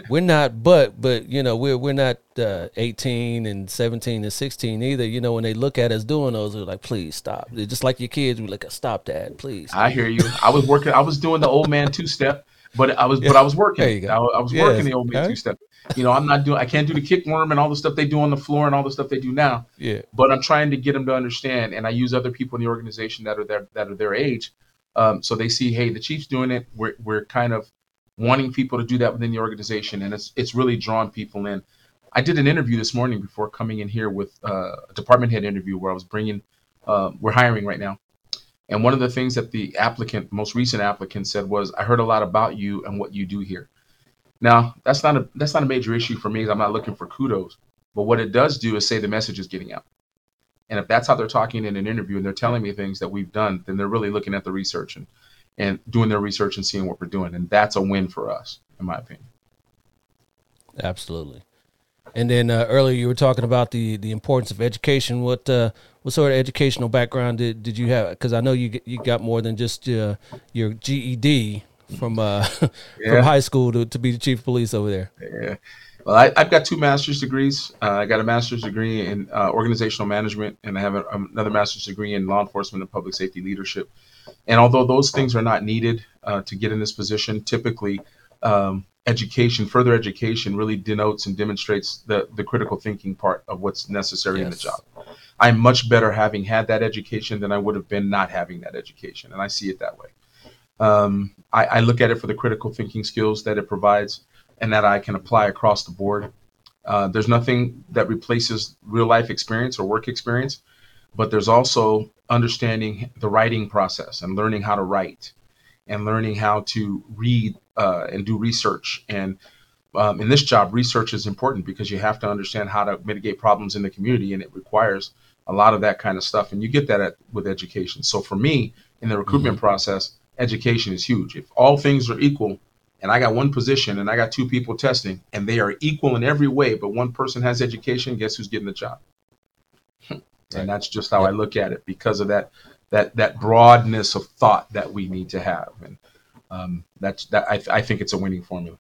We're not, but but you know we're we're not uh, eighteen and seventeen and sixteen either. You know when they look at us doing those, they're like, "Please stop." They're just like your kids, we're like, "Stop that, please." I hear you. I was working. I was doing the old man two step, but I was but I was working. There. I, I was Yes. working the old man two step. You know, I'm not doing. I can't do the kick worm and all the stuff they do on the floor and all the stuff they do now. Yeah, But I'm trying to get them to understand, and I use other people in the organization that are their that are their age, um, so they see, hey, the chief's doing it. We're we're kind of wanting people to do that within the organization, and it's it's really drawn people in. I did an interview this morning before coming in here with uh, a department head interview where I was bringing. Uh, we're hiring right now, and one of the things that the applicant, most recent applicant, said was, "I heard a lot about you and what you do here." Now, that's not a that's not a major issue for me. I'm not looking for kudos, but what it does do is say the message is getting out. And if that's how they're talking in an interview and they're telling me things that we've done, then they're really looking at the research and and doing their research and seeing what we're doing, and that's a win for us, in my opinion. absolutely. And then uh, earlier you were talking about the the importance of education. What uh, what sort of educational background did, did you have? Because I know you you got more than just uh, your GED from uh, Yeah. from high school to, to be the chief of police over there. Yeah. Well, I, I've got two master's degrees. Uh, I got a master's degree in uh, organizational management, and I have a, another master's degree in law enforcement and public safety leadership. And although those things are not needed uh, to get in this position, typically um, education, further education, really denotes and demonstrates the, the critical thinking part of what's necessary in the job. I'm much better having had that education than I would have been not having that education, and I see it that way. Um, I, I look at it for the critical thinking skills that it provides and that I can apply across the board. Uh, there's nothing that replaces real life experience or work experience, but there's also understanding the writing process and learning how to write and learning how to read uh, and do research. And um, in this job, research is important because you have to understand how to mitigate problems in the community, and it requires a lot of that kind of stuff. And you get that at, with education. So for me, in the recruitment process, education is huge. If all things are equal, and I got one position and I got two people testing, and they are equal in every way, but one person has education, guess who's getting the job? Right. And that's just how Yeah. I look at it because of that that that broadness of thought that we need to have. And um, that's that I, I think it's a winning formula.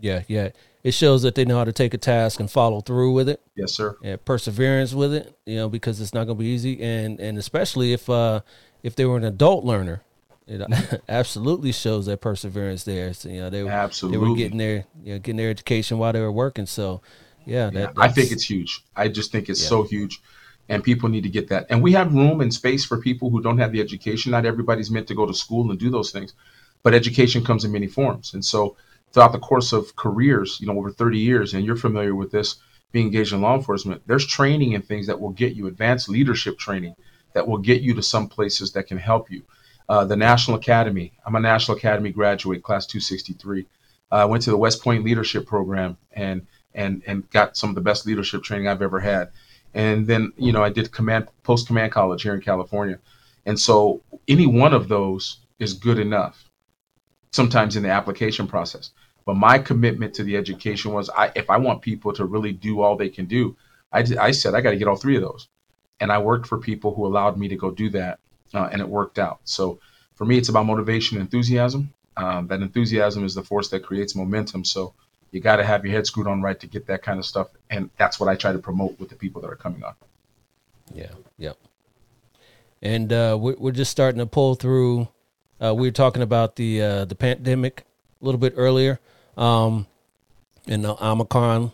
Yeah, yeah. It shows that they know how to take a task and follow through with it. Yes, sir. and perseverance with it, you know, because it's not going to be easy, and and especially if uh if they were an adult learner, it absolutely shows that perseverance there. So, you know, they were absolutely they were getting their you know getting their education while they were working. So, yeah, that, Yeah, I think it's huge. I just think it's Yeah. so huge, and people need to get that. And we have room and space for people who don't have the education. Not everybody's meant to go to school and do those things, but education comes in many forms. And so, throughout the course of careers, you know, over 30 years, and you're familiar with this, being engaged in law enforcement, there's training and things that will get you advanced leadership training that will get you to some places that can help you. Uh, the National Academy. I'm a National Academy graduate, class 263. Uh, I went to the West Point Leadership Program and and and got some of the best leadership training I've ever had. And then you know I did command post command college here in California, and so any one of those is good enough. Sometimes in the application process, but my commitment to the education was I if I want people to really do all they can do, I I said I got to get all three of those, and I worked for people who allowed me to go do that, uh, and it worked out. So for me, it's about motivation, and enthusiasm. Um, that enthusiasm is the force that creates momentum. So you got to have your head screwed on right to get that kind of stuff and that's what i try to promote with the people that are coming on Yeah, yep. And uh, we're we're just starting to pull through. Uh, we were talking about the uh, the pandemic a little bit earlier, um, and the Omicron,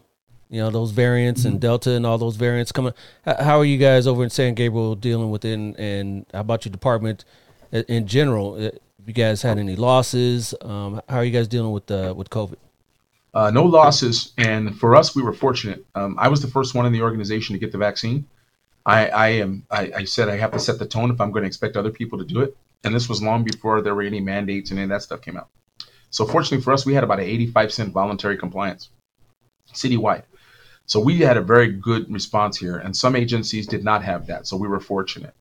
you know, those variants and Delta and all those variants coming. How, how are you guys over in San Gabriel dealing with it? And, and how about your department in, in general? Uh, you guys had any losses? Um, how are you guys dealing with uh, with COVID? Uh, no losses and for us we were fortunate. Um, i was the first one in the organization to get the vaccine. I, I am I, I said i have to set the tone if i'm going to expect other people to do it and this was long before there were any mandates and any of that stuff came out. So fortunately for us we had about an 85 cent voluntary compliance citywide. So we had a very good response here and some agencies did not have that so we were fortunate.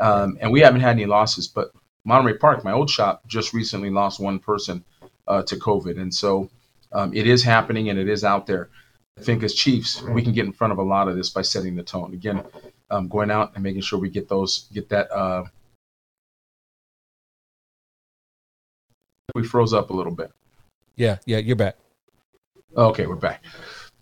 Um, and we haven't had any losses but monterey park my old shop just recently lost one person uh, to covid and so um, it is happening and it is out there. I think as chiefs, we can get in front of a lot of this by setting the tone. Again, um, going out and making sure we get those, get that. Uh, we froze up a little bit. Yeah, yeah, you're back. Okay, we're back.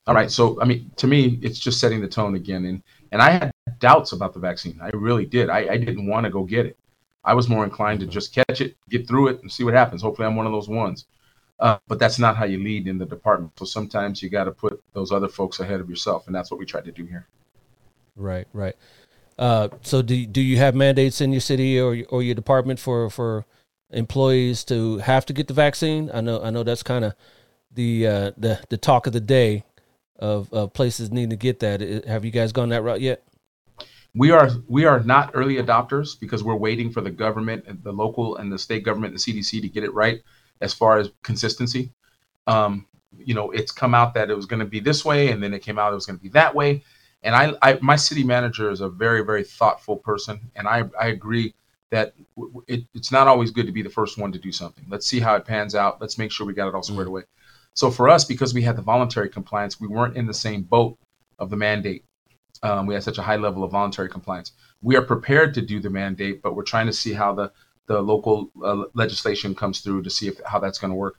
All right. So, I mean, to me, it's just setting the tone again. And and I had doubts about the vaccine. I really did. I, I didn't want to go get it. I was more inclined to just catch it, get through it, and see what happens. Hopefully, I'm one of those ones. Uh, but that's not how you lead in the department. So sometimes you got to put those other folks ahead of yourself, and that's what we try to do here. Right, right. Uh, so do do you have mandates in your city or or your department for for employees to have to get the vaccine? I know I know that's kind of the uh, the the talk of the day of, of places needing to get that. Have you guys gone that route yet? We are we are not early adopters because we're waiting for the government, and the local and the state government, and the CDC to get it right as far as consistency. Um, you know, it's come out that it was going to be this way, and then it came out it was going to be that way. And I, I, my city manager is a very, very thoughtful person, and I, I agree that it, it's not always good to be the first one to do something. Let's see how it pans out. Let's make sure we got it all squared away. So for us, because we had the voluntary compliance, we weren't in the same boat of the mandate. Um, we had such a high level of voluntary compliance. We are prepared to do the mandate, but we're trying to see how the the local uh, legislation comes through to see if how that's going to work.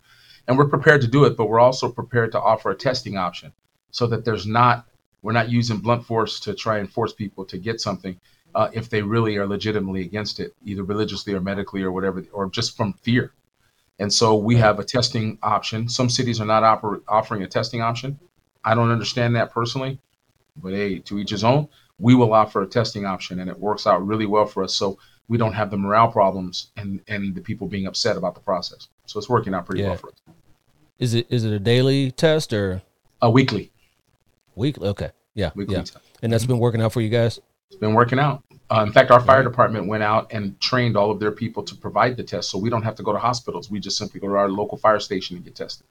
And we're prepared to do it, but we're also prepared to offer a testing option so that there's not we're not using blunt force to try and force people to get something uh, if they really are legitimately against it, either religiously or medically or whatever, or just from fear. And so we have a testing option. Some cities are not oper- offering a testing option. I don't understand that personally, but hey, to each his own. We will offer a testing option, and it works out really well for us. So we don't have the morale problems and and the people being upset about the process. So it's working out pretty Yeah. well for us. Is it is it a daily test or A weekly, weekly? Okay, yeah, weekly yeah, test. and that's been working out for you guys. It's been working out. Uh, in fact, our fire department went out and trained all of their people to provide the test, so we don't have to go to hospitals. We just simply go to our local fire station and get tested.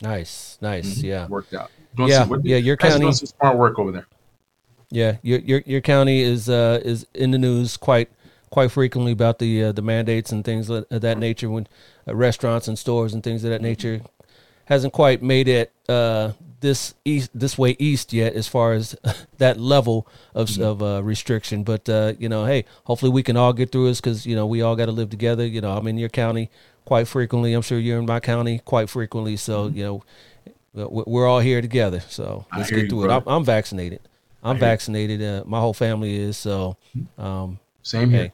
Nice, nice, Mhm. yeah. Worked out. Doing Yeah, some- yeah, your county- doing some smart work over there. Yeah, your your your county is uh is in the news quite quite frequently about the uh, the mandates and things of that nature when uh, restaurants and stores and things of that nature hasn't quite made it uh, this east this way east yet as far as that level of Mm-hmm. of uh, restriction. But uh, you know, hey, hopefully we can all get through this because you know we all got to live together. You know, I'm in your county quite frequently. I'm sure you're in my county quite frequently. So you know, we- we're all here together. So Mm-hmm. Let's get you, through it. I'm, I'm vaccinated. I'm vaccinated. Uh, my whole family is. So, um, Same here.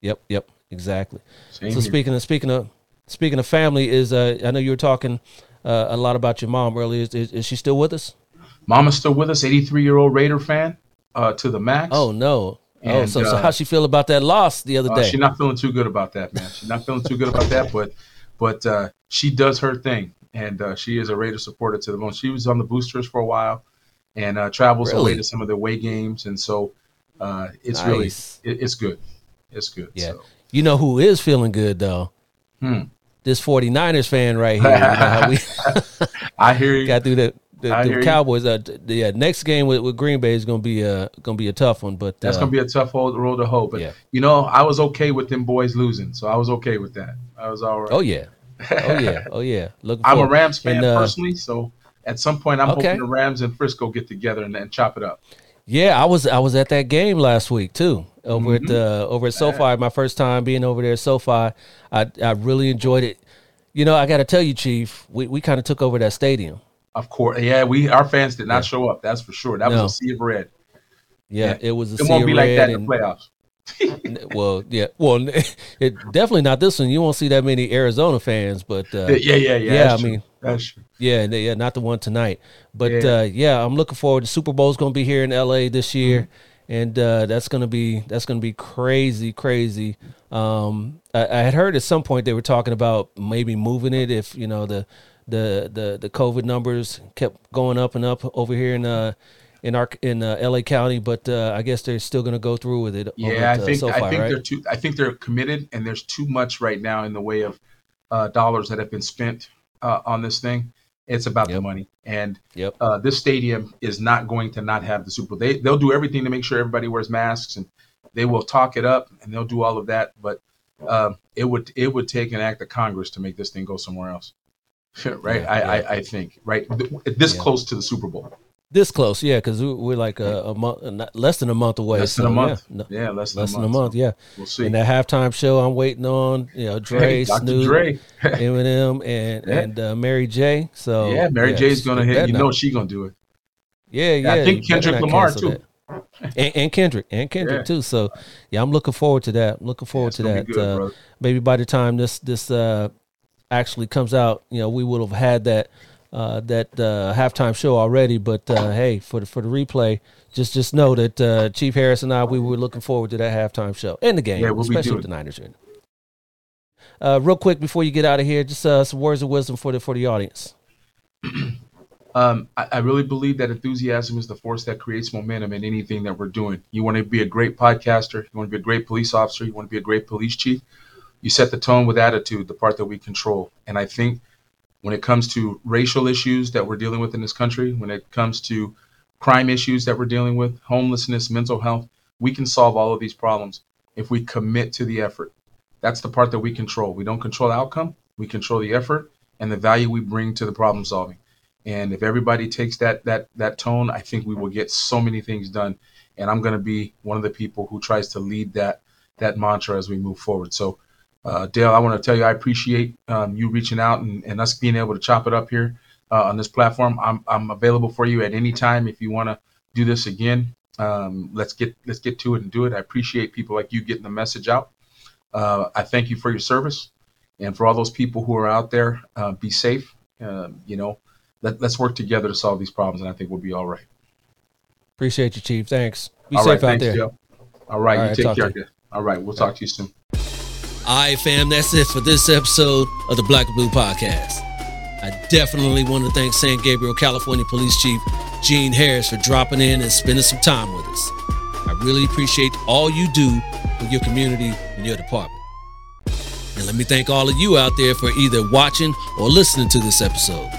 yep, yep, exactly. Same so here. speaking of speaking of speaking of family, is uh, I know you were talking uh, a lot about your mom earlier. Is, is, is she still with us? Mama's still with us, 83 year old Raider fan uh, to the max. Oh no. oh, And, so, so uh, how she feel about that loss the other Uh, day? she's not feeling too good about that, man. She's not feeling too good about that, but but uh, she does her thing, and uh, she is a Raider supporter to the bone. She was on the boosters for a while, and uh, travels away to some of the away games, and so uh, it's really it, it's good. It's good. Yeah. So. You know who is feeling good though? Hmm. This 49ers fan right here. You know we I hear you. got through the, the, the. Cowboys. Uh, the yeah, next game with, with Green Bay is gonna be uh gonna be a tough one. But That's uh, gonna be a tough hold, road to hoe, but Yeah. you know I was okay with them boys losing, so I was okay with that. I was all right. oh yeah, oh yeah, oh yeah. Looking I'm a. Rams fan And, uh, personally, so at some point I'm Okay. hoping the Rams and Frisco get together and, and chop it up. Yeah, I was I was at that game last week too. Over Mm-hmm. at uh, over at SoFi, my first time being over there at SoFi. I I really enjoyed it. You know, I got to tell you, Chief, we, we kind of took over that stadium. Of course, yeah, we our fans did not Yeah. show up. That's for sure. That No. was a sea of red. Yeah, Yeah. it was a sea of red. It sea won't of be like that in the playoffs. well, yeah, well, it definitely not this one. You won't see that many Arizona fans, but uh, Yeah, yeah, yeah. yeah, I true. mean, yeah, yeah, not the one tonight, but Yeah. uh, yeah, I'm looking forward. The Super Bowl's going to be here in LA this year, Mm-hmm. and uh, that's going to be that's going to be crazy, crazy. Um, I, I had heard at some point they were talking about maybe moving it if you know the the the the COVID numbers kept going up and up over here in uh in our in uh, LA County, but uh, I guess they're still going to go through with it. Yeah, at, I uh, think SoFi, I think right? they're too. I think they're committed, and there's too much right now in the way of uh, dollars that have been spent uh, on this thing. It's about the money, and Yep. uh, this stadium is not going to not have the Super Bowl. They they'll do everything to make sure everybody wears masks, and they will talk it up, and they'll do all of that. But um, it would it would take an act of Congress to make this thing go somewhere else, right? Yeah, I, yeah. I I think right Th- this Yeah. close to the Super Bowl, This close, yeah, because we're like a, a month, less than a month away. less than so, a month. Yeah, no- Yeah, less than less a than a month. month, yeah. We'll see. And that halftime show, I'm waiting on, you know, Dre, Hey, Dr. Snoop, Dre. Eminem, and Yeah. and uh, Mary J. So yeah, Mary J's gonna hit. better You not- know she gonna do it. Yeah, yeah. I think Kendrick Lamar, too. that. And, and Kendrick, and Kendrick Yeah. too. So yeah, I'm looking forward to that. I'm looking forward it's to that. good, uh, maybe by the time this this uh, actually comes out, you know, we would have had that uh, that uh, halftime show already. But uh, hey, for the for the replay, just just know that uh, Chief Harris and I we were looking forward to that halftime show and the game, Yeah, we'll especially with the Niners in. Uh, real quick before you get out of here, just uh, some words of wisdom for the for the audience. Um, I, I really believe that enthusiasm is the force that creates momentum in anything that we're doing. You want to be a great podcaster, you want to be a great police officer, you want to be a great police chief. You set the tone with attitude, the part that we control. And I think when it comes to racial issues that we're dealing with in this country, when it comes to crime issues that we're dealing with, homelessness, mental health, we can solve all of these problems if we commit to the effort. That's the part that we control. We don't control the outcome, we control the effort and the value we bring to the problem solving. And if everybody takes that that that tone, I think we will get so many things done. And I'm going to be one of the people who tries to lead that that mantra as we move forward. So, uh, Dale, I want to tell you I appreciate um, you reaching out and, and us being able to chop it up here uh, on this platform. I'm I'm available for you at any time if you want to do this again. Um, let's get let's get to it and do it. I appreciate people like you getting the message out. Uh, I thank you for your service, and for all those people who are out there, uh, be safe. Um, you know, let, let's work together to solve these problems, and I think we'll be all right. Appreciate you, Chief. Thanks. Be all safe right, out thanks, there. Joe. All right, All you right, take care. All right, we'll talk to you soon. All right, fam, that's it for this episode of the Black and Blue Podcast. I definitely want to thank San Gabriel, California Police Chief Gene Harris for dropping in and spending some time with us. I really appreciate all you do for your community and your department. And let me thank all of you out there for either watching or listening to this episode.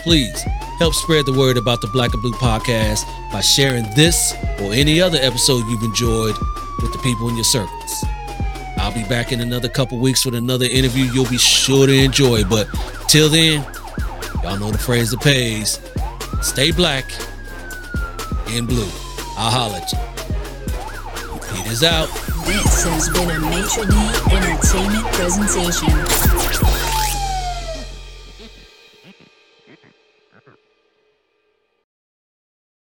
Please help spread the word about the Black and Blue Podcast by sharing this or any other episode you've enjoyed with the people in your circles. I'll be back in another couple weeks with another interview you'll be sure to enjoy. But till then, Y'all know the phrase that pays. Stay black and blue. I'll holler at you. Pete is out. This has been a D Entertainment presentation.